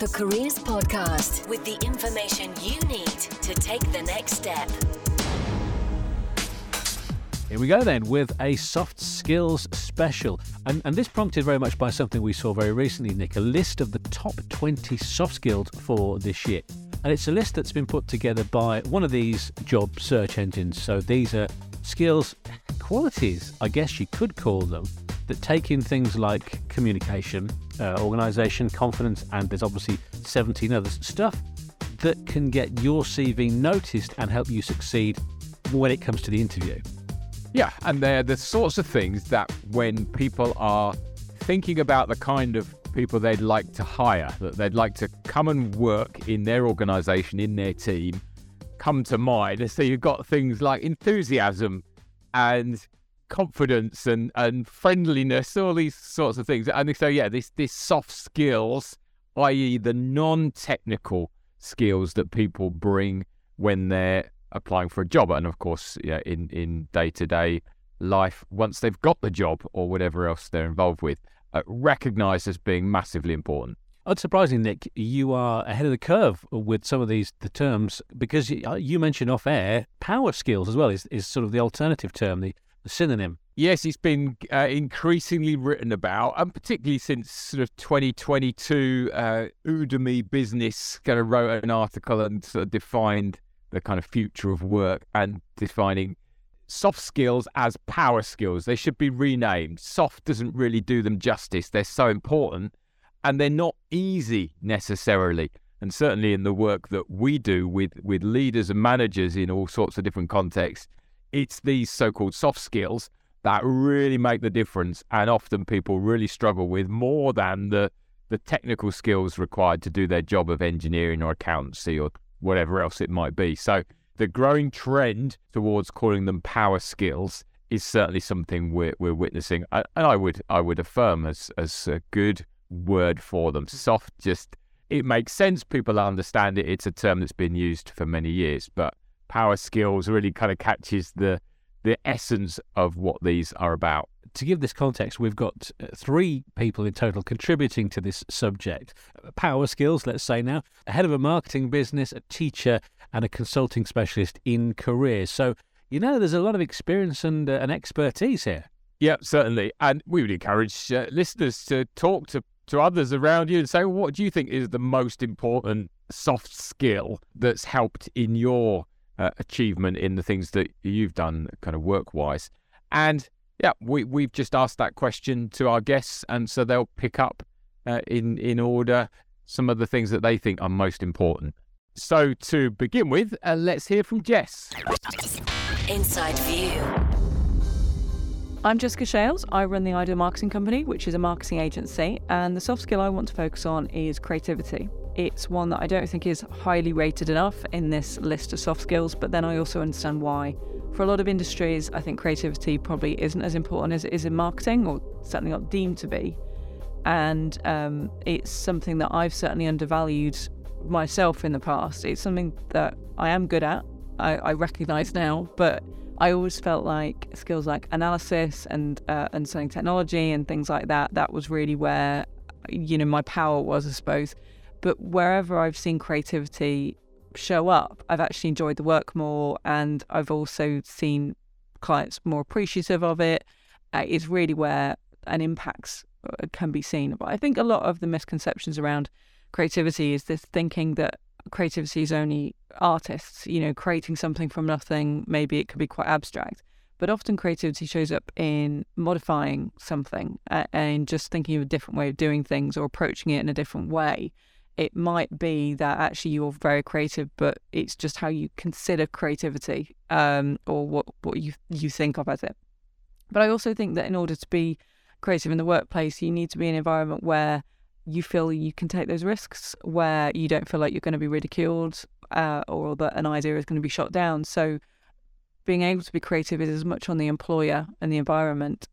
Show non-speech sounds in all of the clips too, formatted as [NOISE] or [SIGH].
The Careers Podcast with the information you need to take the next step. Here we go then with a soft skills special. And, and this prompted very much by something we saw very recently, Nick, a list of the top 20 soft skills for this year. And it's a list that's been put together by one of these job search engines. So these are skills, qualities, I guess you could call them, that take in things like communication, uh, organisation, confidence, and there's obviously 17 others. Stuff that can get your CV noticed and help you succeed when it comes to the interview. Yeah, and they're the sorts of things that when people are thinking about the kind of people they'd like to hire, that they'd like to come and work in their organisation, in their team, come to mind. So you've got things like enthusiasm and confidence and, and friendliness, all these sorts of things. And so, yeah, this, this soft skills, i.e., the non technical skills that people bring when they're applying for a job. And of course, yeah, in, in day-to-day life, once they've got the job or whatever else they're involved with, uh, recognized as being massively important. Unsurprisingly, Nick, you are ahead of the curve with some of these the terms because uh, you mentioned off air power skills as well is, is sort of the alternative term, the, the synonym. Yes, it's been uh, increasingly written about, and particularly since sort of 2022, uh, Udemy Business kind of wrote an article and sort of defined the kind of future of work and defining soft skills as power skills. They should be renamed. Soft doesn't really do them justice. They're so important and they're not easy necessarily. And certainly in the work that we do with, with leaders and managers in all sorts of different contexts, it's these so called soft skills that really make the difference. And often people really struggle with more than the, the technical skills required to do their job of engineering or accountancy or whatever else it might be. So the growing trend towards calling them power skills is certainly something we're, we're witnessing, and I would I would affirm as as a good word for them. Mm. Soft, just it makes sense. People understand it. It's a term that's been used for many years, but power skills really kind of catches the the essence of what these are about to give this context, we've got uh, three people in total contributing to this subject. Power skills, let's say now, a head of a marketing business, a teacher, and a consulting specialist in careers. So, you know, there's a lot of experience and, uh, and expertise here. Yeah, certainly. And we would encourage uh, listeners to talk to, to others around you and say, well, what do you think is the most important soft skill that's helped in your uh, achievement in the things that you've done kind of work wise? And yeah, we, we've just asked that question to our guests, and so they'll pick up uh, in, in order some of the things that they think are most important. So, to begin with, uh, let's hear from Jess. Inside View. I'm Jessica Shailes. I run the Ideal Marketing Company, which is a marketing agency, and the soft skill I want to focus on is creativity. It's one that I don't think is highly rated enough in this list of soft skills, but then I also understand why for a lot of industries, I think creativity probably isn't as important as it is in marketing, or certainly not deemed to be. And um, it's something that I've certainly undervalued myself in the past. It's something that I am good at, I, I recognize now, but I always felt like skills like analysis and uh, understanding technology and things like that, that was really where, you know, my power was, I suppose. But wherever I've seen creativity show up, I've actually enjoyed the work more, and I've also seen clients more appreciative of it. Uh, is really where an impact uh, can be seen. But I think a lot of the misconceptions around creativity is this thinking that creativity is only artists, you know, creating something from nothing. Maybe it could be quite abstract, but often creativity shows up in modifying something uh, and just thinking of a different way of doing things or approaching it in a different way it might be that actually you're very creative, but it's just how you consider creativity um, or what, what you, you think of as it. But I also think that in order to be creative in the workplace, you need to be in an environment where you feel you can take those risks, where you don't feel like you're going to be ridiculed uh, or that an idea is going to be shot down. So being able to be creative is as much on the employer and the environment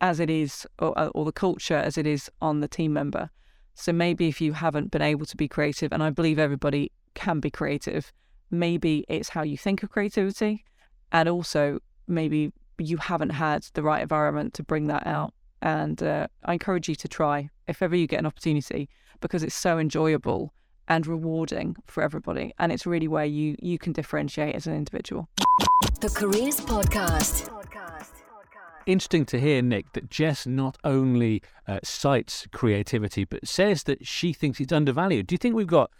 as it is, or, or the culture as it is on the team member. So maybe if you haven't been able to be creative, and I believe everybody can be creative, maybe it's how you think of creativity. And also, maybe you haven't had the right environment to bring that out. And uh, I encourage you to try if ever you get an opportunity. because it's so enjoyable and rewarding for everybody. And it's really where you you can differentiate as an individual. The Careers Podcast. Interesting to hear, Nick, that Jess not only uh, cites creativity, but says that she thinks it's undervalued. Do you think we've got,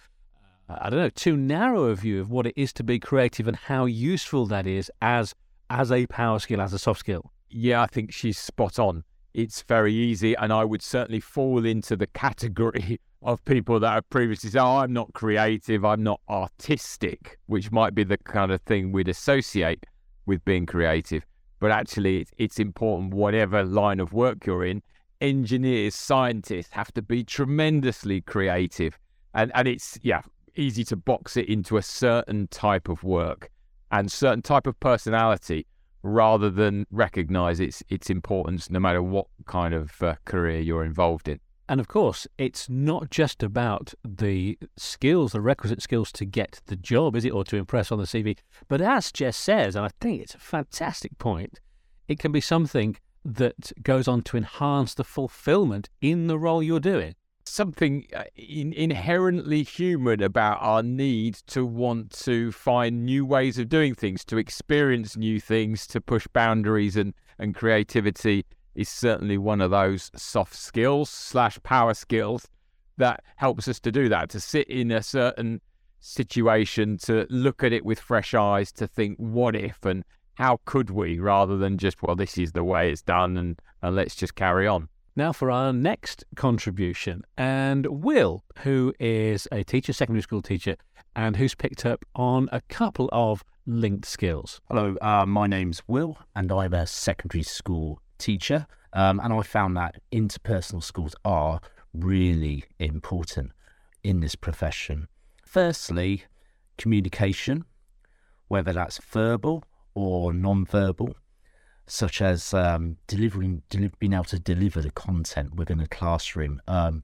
uh, I don't know, too narrow a view of what it is to be creative and how useful that is as as a power skill, as a soft skill? Yeah, I think she's spot on. It's very easy, and I would certainly fall into the category [LAUGHS] of people that have previously said, "Oh, I'm not creative, I'm not artistic," which might be the kind of thing we'd associate with being creative but actually it's, important whatever line of work you're in engineers scientists have to be tremendously creative. And and it's yeah easy to box it into a certain type of work and certain type of personality rather than recognize its its importance no matter what kind of uh, career you're involved in and of course, it's not just about the skills, the requisite skills to get the job, is it, or to impress on the CV? But as Jess says, and I think it's a fantastic point, it can be something that goes on to enhance the fulfillment in the role you're doing. Something uh, in, inherently human about our need to want to find new ways of doing things, to experience new things, to push boundaries and, and creativity is certainly one of those soft skills slash power skills that helps us to do that, to sit in a certain situation, to look at it with fresh eyes, to think, what if and how could we, rather than just, well, this is the way it's done and, and let's just carry on. Now for our next contribution. And Will, who is a teacher, secondary school teacher, and who's picked up on a couple of linked skills. Hello, uh, my name's Will, and I'm a secondary school teacher. Um, and I found that interpersonal skills are really important in this profession. Firstly, communication, whether that's verbal or non-verbal, such as um, delivering, deli- being able to deliver the content within a classroom. Um,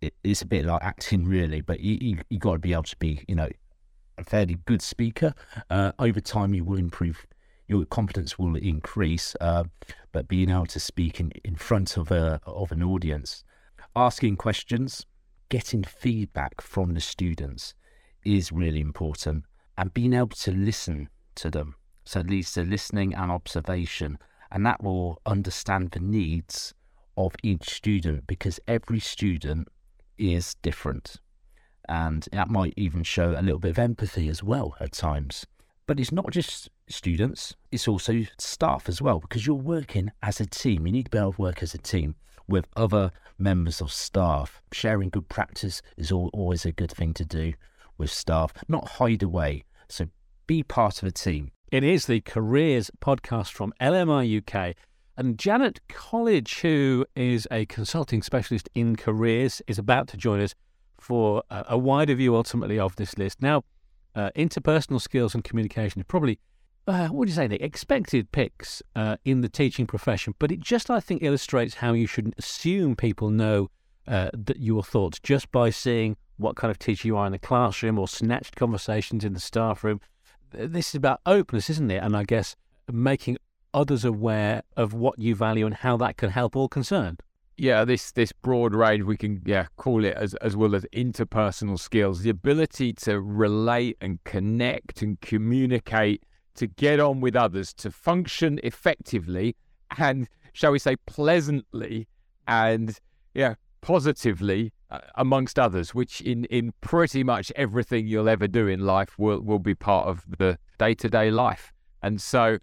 it, it's a bit like acting, really, but you, you, you got to be able to be, you know, a fairly good speaker. Uh, over time, you will improve your confidence will increase. Uh, but being able to speak in, in front of a of an audience, asking questions, getting feedback from the students is really important, and being able to listen to them. So it leads to listening and observation, and that will understand the needs of each student because every student is different. And that might even show a little bit of empathy as well at times. But it's not just students, it's also staff as well, because you're working as a team. You need to be able to work as a team with other members of staff. Sharing good practice is always a good thing to do with staff, not hide away. So be part of a team. It is the Careers podcast from LMI UK. And Janet Colledge, who is a consulting specialist in careers, is about to join us for a wider view ultimately of this list. Now, uh, interpersonal skills and communication are probably, uh, what do you say, the expected picks uh, in the teaching profession, but it just, I think, illustrates how you shouldn't assume people know uh, that your thoughts just by seeing what kind of teacher you are in the classroom or snatched conversations in the staff room. This is about openness, isn't it? And I guess making others aware of what you value and how that can help all concerned yeah, this this broad range we can yeah call it as as well as interpersonal skills, the ability to relate and connect and communicate, to get on with others, to function effectively and shall we say pleasantly and yeah positively uh, amongst others, which in in pretty much everything you'll ever do in life will will be part of the day to day life, and so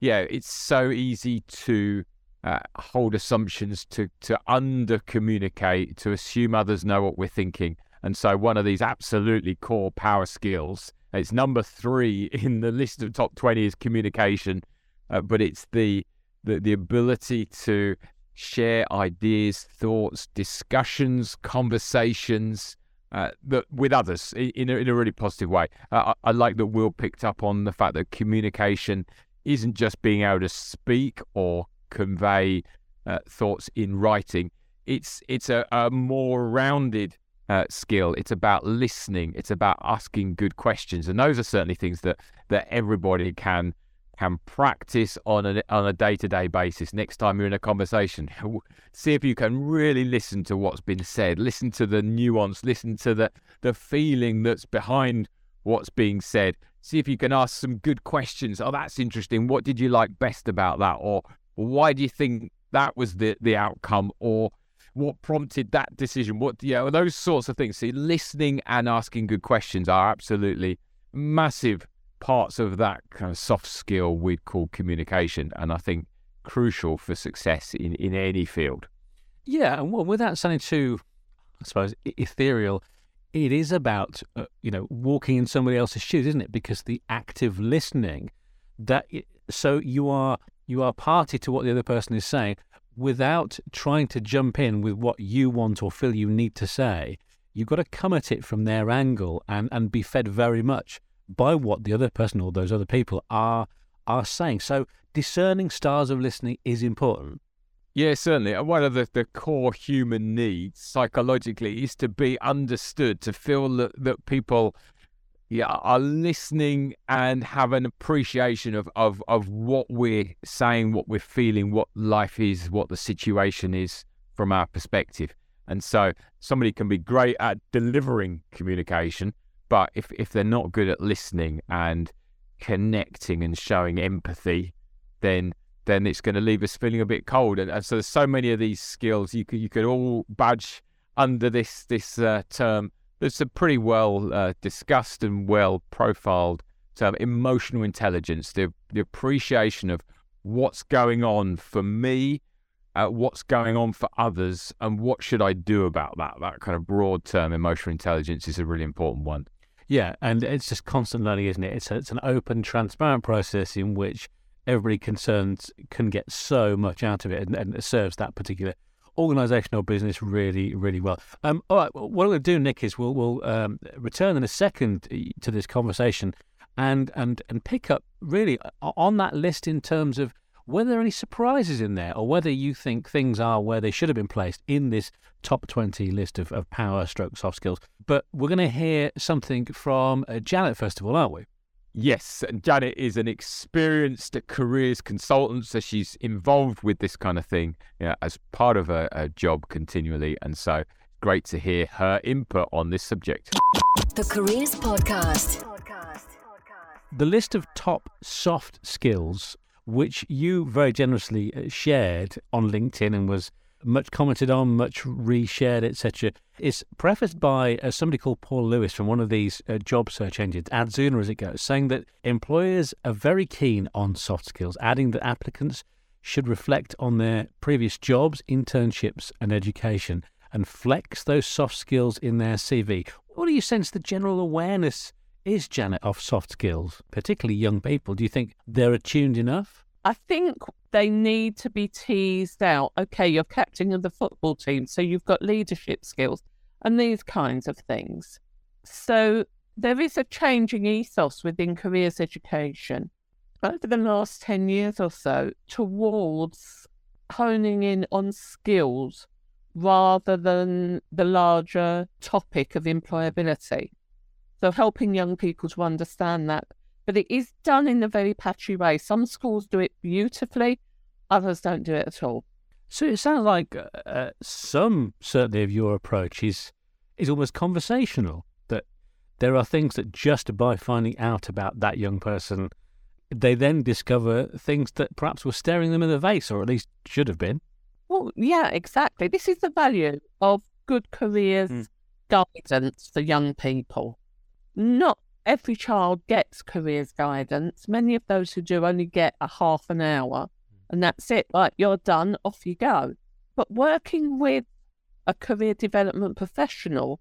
yeah, it's so easy to uh, hold assumptions, to to under communicate, to assume others know what we're thinking. And so, one of these absolutely core power skills. It's number three [LAUGHS] in the list of top twenty is communication, uh, but it's the, the the ability to share ideas, thoughts, discussions, conversations uh, that, with others in a, in a really positive way. Uh, I, I like that Will picked up on the fact that communication isn't just being able to speak or convey uh, thoughts in writing. It's it's a, a more rounded uh, skill. It's about listening. It's about asking good questions, and those are certainly things that that everybody can can practice on a on a day to day basis. Next time you're in a conversation, [LAUGHS] see if you can really listen to what's been said, listen to the nuance, listen to the the feeling that's behind what's being said. See if you can ask some good questions. Oh, that's interesting. What did you like best about that? Or why do you think that was the the outcome? Or what prompted that decision? What know, those sorts of things. See, listening and asking good questions are absolutely massive parts of that kind of soft skill we'd call communication, and I think crucial for success in, in any field. Yeah, and well, without sounding too, I suppose, ethereal, it is about uh, you know walking in somebody else's shoes, isn't it? Because the active listening, that so you are you are party to what the other person is saying without trying to jump in with what you want or feel you need to say. You've got to come at it from their angle and, and be fed very much by what the other person or those other people are are saying. So discerning styles of listening is important. Yeah, certainly. One of the, the core human needs psychologically is to be understood, to feel that, that people yeah, are listening and have an appreciation of, of, of what we're saying, what we're feeling, what life is, what the situation is from our perspective. And so somebody can be great at delivering communication, but if, if they're not good at listening and connecting and showing empathy, then then it's going to leave us feeling a bit cold. And, and so there's so many of these skills you could you could all badge under this this uh, term. That's a pretty well uh, discussed and well profiled term. Emotional intelligence, the the appreciation of what's going on for me, uh, what's going on for others, and what should I do about that. That kind of broad term, emotional intelligence, is a really important one. Yeah, and it's just constant learning, isn't it? It's a, it's an open, transparent process in which everybody concerned can get so much out of it, and, and it serves that particular organisational business really, really well. Um, all right, what I'm going to do, Nick, is we'll we'll um, return in a second to this conversation and and and pick up really on that list in terms of whether there are any surprises in there or whether you think things are where they should have been placed in this top 20 list of, of power stroke soft skills. But we're going to hear something from uh, Janet first of all, aren't we? Yes, and Janet is an experienced careers consultant, so she's involved with this kind of thing you know, as part of a, a job continually. And so great to hear her input on this subject. The Careers Podcast. The list of top soft skills which you very generously uh, shared on LinkedIn and was much commented on, much reshared, etc., is prefaced by uh, somebody called Paul Lewis from one of these uh, job search engines, Adzuna as it goes, saying that employers are very keen on soft skills, adding that applicants should reflect on their previous jobs, internships, and education and flex those soft skills in their CV. What do you sense the general awareness is, Janet, of soft skills, particularly young people? Do you think they're attuned enough? I think they need to be teased out. Okay, you're captain of the football team, so you've got leadership skills and these kinds of things. So there is a changing ethos within careers education over the last 10 years or so towards honing in on skills rather than the larger topic of employability. So, helping young people to understand that. But it is done in a very patchy way. Some schools do it beautifully, others don't do it at all. So it sounds like uh, uh, some certainly of your approach is is almost conversational. That there are things that just by finding out about that young person, they then discover things that perhaps were staring them in the face, or at least should have been. Well, yeah, exactly. This is the value of good careers mm. guidance for young people not every child gets careers guidance. Many of those who do only get a half an hour hmm. and that's it. Like you're done, off you go. But working with a career development professional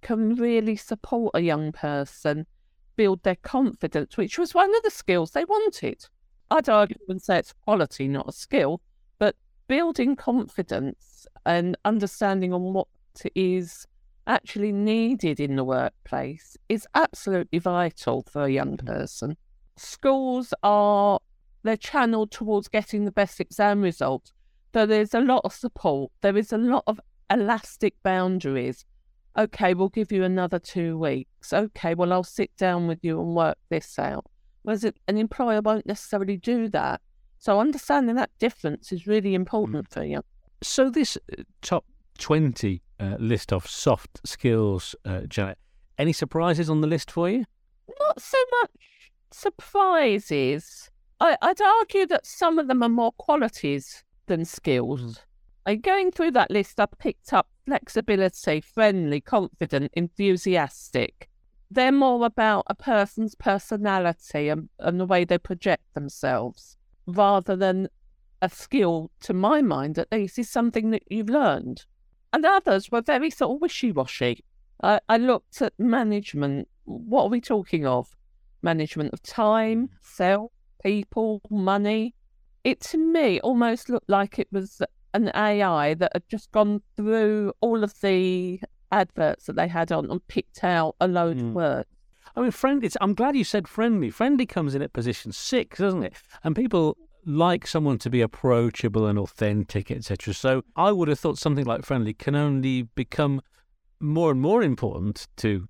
can really support a young person build their confidence, which was one of the skills they wanted. I'd argue and say it's quality, not a skill, but building confidence and understanding on what is actually needed in the workplace is absolutely vital for a young mm. person. Schools are they're channeled towards getting the best exam results. So there's a lot of support. There is a lot of elastic boundaries. Okay, we'll give you another two weeks. Okay, well I'll sit down with you and work this out. whereas an employer won't necessarily do that. So understanding that difference is really important for you. So this uh, top 20 uh, list of soft skills, uh, Janet, any surprises on the list for you? Not so much surprises. I, I'd argue that some of them are more qualities than skills. And going through that list, I picked up flexibility, friendly, confident, enthusiastic. They're more about a person's personality and, and the way they project themselves rather than a skill, to my mind at least, is something that you've learned. And others were very sort of wishy washy. I, I looked at management. What are we talking of? Management of time, self, people, money. It to me almost looked like it was an AI that had just gone through all of the adverts that they had on and picked out a load Mm. of words. I mean, friendly. I'm glad you said friendly. Friendly comes in at position six, doesn't it? And people like someone to be approachable and authentic, etc. So I would have thought something like friendly can only become more and more important to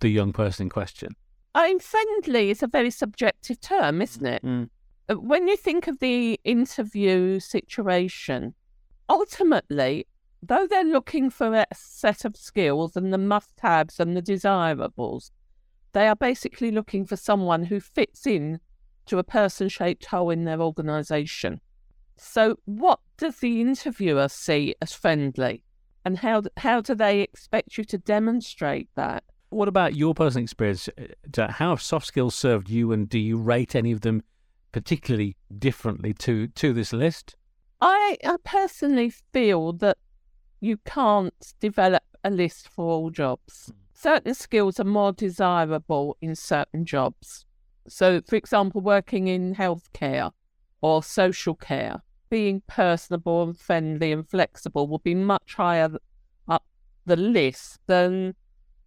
the young person in question. I mean, friendly is a very subjective term, isn't it? Mm. Uh, When you think of the interview situation, ultimately, though they're looking for a set of skills and the must haves and the desirables, they are basically looking for someone who fits in to a person shaped hole in their organisation. So, what does the interviewer see as friendly? And how, how do they expect you to demonstrate that? What about your personal experience? uh, How have soft skills served you, and do you rate any of them particularly differently to to this list? I, I personally feel that you can't develop a list for all jobs. Certain skills are more desirable in certain jobs. So, for example, working in healthcare or social care, being personable and friendly and flexible will be much higher up the list than,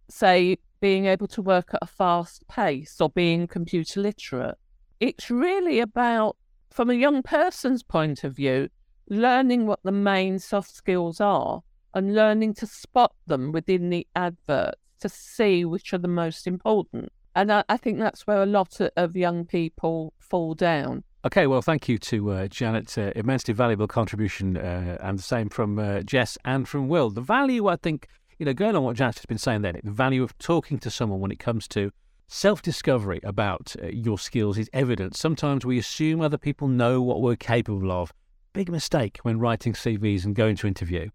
say, being able to work at a fast pace or being computer literate. It's really about, from a young person's point of view, learning what the main soft skills are and learning to spot them within the adverts to see which are the most important. And I, I think that's where a lot of, of young people fall down. Okay, well, thank you to uh, Janet. Uh, immensely valuable contribution, uh, and the same from uh, Jess and from Will. The value, I think, you know, going on what Janet's been saying then, the value of talking to someone when it comes to self discovery about uh, your skills is evident. Sometimes we assume other people know what we're capable of. Big mistake when writing CVs and going to interview.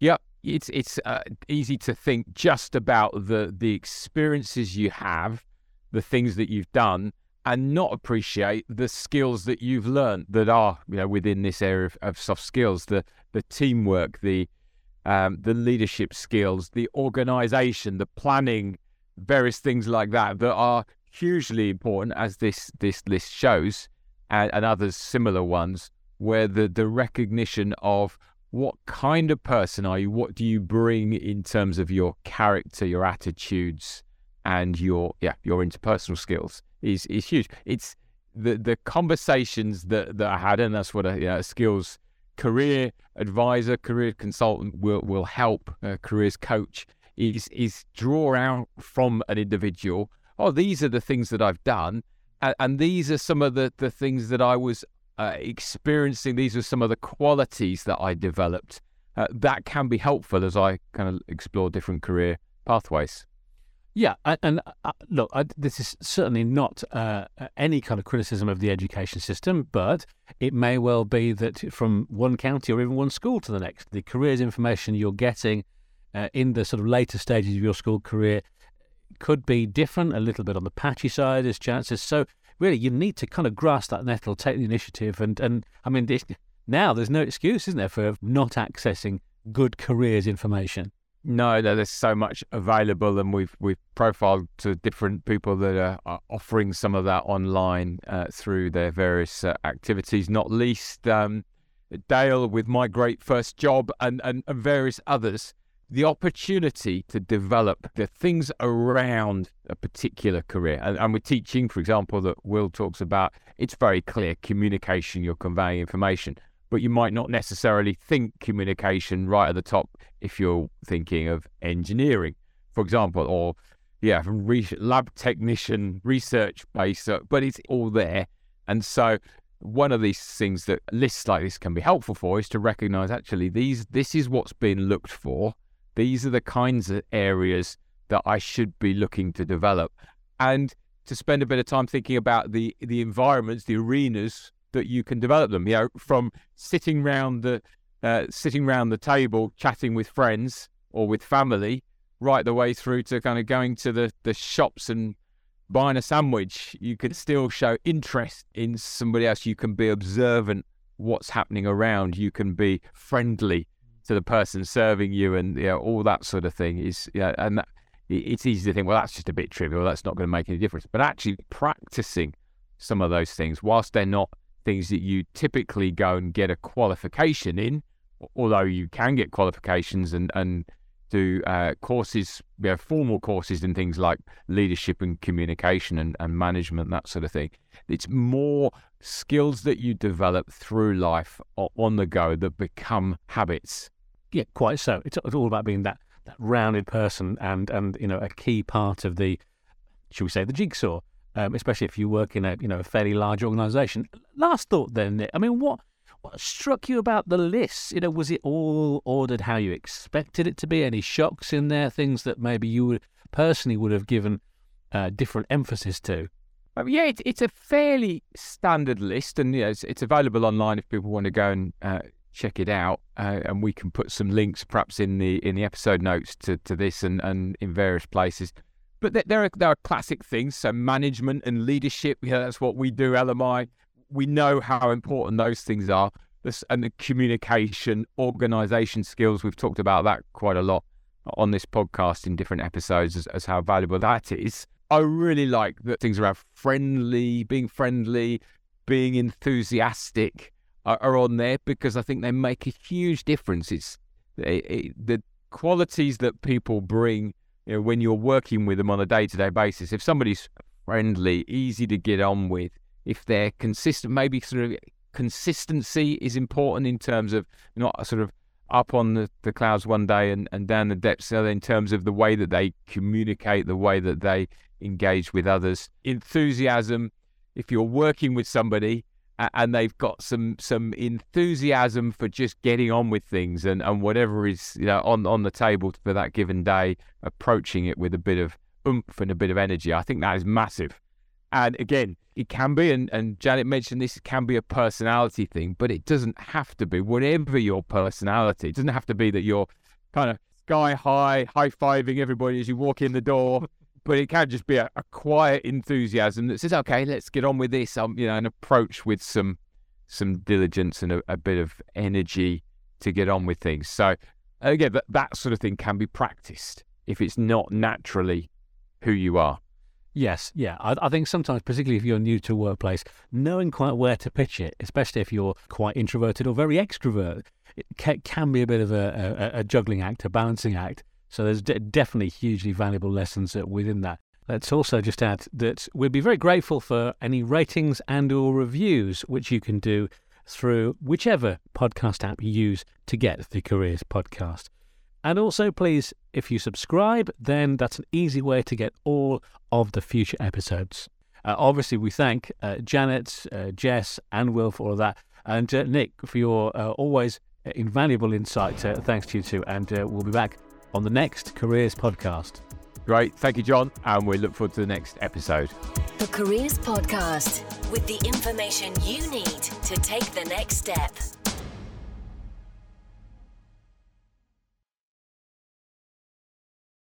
Yep, it's it's uh, easy to think just about the the experiences you have, the things that you've done, and not appreciate the skills that you've learned that are you know within this area of, of soft skills, the the teamwork, the um, the leadership skills, the organisation, the planning, various things like that that are hugely important, as this this list shows, and, and others similar ones, where the the recognition of what kind of person are you? What do you bring in terms of your character, your attitudes, and your yeah your interpersonal skills is is huge. It's the the conversations that that I had, and that's what a, a skills career advisor, career consultant will will help a careers coach is is draw out from an individual. Oh, these are the things that I've done, and, and these are some of the the things that I was uh, experiencing. These are some of the qualities that I developed uh, that can be helpful as I kind of explore different career pathways. Yeah, and uh, look, I, this is certainly not uh, any kind of criticism of the education system, but it may well be that from one county or even one school to the next, the careers information you're getting uh, in the sort of later stages of your school career could be different, a little bit on the patchy side, as chances. So really, you need to kind of grasp that nettle, take the initiative, and and I mean, now there's no excuse, isn't there, for not accessing good careers information. No, no, there's so much available, and we've we've profiled to different people that are, are offering some of that online uh, through their various uh, activities. Not least um, Dale with my great first job, and, and and various others. The opportunity to develop the things around a particular career, and, and we're teaching, for example, that Will talks about. It's very clear communication. You're conveying information but you might not necessarily think communication right at the top if you're thinking of engineering, for example, or yeah, from re- lab technician, research based, uh, but it's all there. And so, one of these things that lists like this can be helpful for is to recognize actually these this is what's been looked for. These are the kinds of areas that I should be looking to develop, and to spend a bit of time thinking about the the environments, the arenas that you can develop them. You know, from sitting round the uh, sitting round the table chatting with friends or with family, right the way through to kind of going to the the shops and buying a sandwich. You can still show interest in somebody else. You can be observant what's happening around. You can be friendly to the person serving you, and you know, all that sort of thing is yeah, and that, it's easy to think, well, that's just a bit trivial. That's not going to make any difference. But actually, practicing some of those things, whilst they're not things that you typically go and get a qualification in, although you can get qualifications and and do uh, courses, you know, formal courses in things like leadership and communication and, and management, that sort of thing. It's more skills that you develop through life on the go that become habits. Yeah, quite so. It's, all about being that that rounded person and and you know a key part of the, should we say, the jigsaw. Um, especially if you work in a you know a fairly large organisation. Last thought, then, Nick. I mean, what what struck you about the list? You know, was it all ordered how you expected it to be? Any shocks in there? Things that maybe you would personally would have given uh, different emphasis to? Um, yeah, it's, it's a fairly standard list, and yeah, it's, it's available online if people want to go and uh, check it out, uh, and we can put some links perhaps in the in the episode notes to, to this and, and in various places. But there, are there are classic things. So management and leadership, yeah, that's what we do. LMI, we know how important those things are. This, and the communication, organization skills. We've talked about that quite a lot on this podcast in different episodes as, as how valuable that is. I really like that things around friendly, being friendly, being enthusiastic, are, on there because I think they make a huge difference. It's it, it, the qualities that people bring you know, when you're working with them on a day to day basis. If somebody's friendly, easy to get on with, if they're consistent, maybe sort of consistency is important in terms of not sort of up on the, the clouds one day and, and down the depths other in terms of the way that they communicate, the way that they engage with others. Enthusiasm, if you're working with somebody and they've got some some enthusiasm for just getting on with things and, and whatever is you know on on the table for that given day, approaching it with a bit of oomph and a bit of energy. I think that is massive. And again, it can be, and, and Janet mentioned this, can be a personality thing, but it doesn't have to be. Whatever your personality, it doesn't have to be that you're kind of sky high, high fiving everybody as you walk in the door but it can just be a, a, quiet enthusiasm that says, "Okay, let's get on with this." Um, you know, an approach with some some diligence and a, a bit of energy to get on with things. So again, that that sort of thing can be practiced if it's not naturally who you are. Yes, yeah. I, I, think sometimes, particularly if you're new to a workplace, knowing quite where to pitch it, especially if you're quite introverted or very extrovert, it can, can be a bit of a, a, a juggling act, a balancing act. So there's de- definitely hugely valuable lessons within that. Let's also just add that we'd be very grateful for any ratings and or reviews which you can do through whichever podcast app you use to get the Careers podcast. And also please if you subscribe then that's an easy way to get all of the future episodes. Uh, obviously we thank uh, Janet, uh, Jess and Will for all of that and uh, Nick for your uh, always invaluable insight. Uh, thanks to you too and we'll be back on the next Careers podcast. Great. Thank you, John. And we look forward to the next episode. The Careers Podcast with the information you need to take the next step.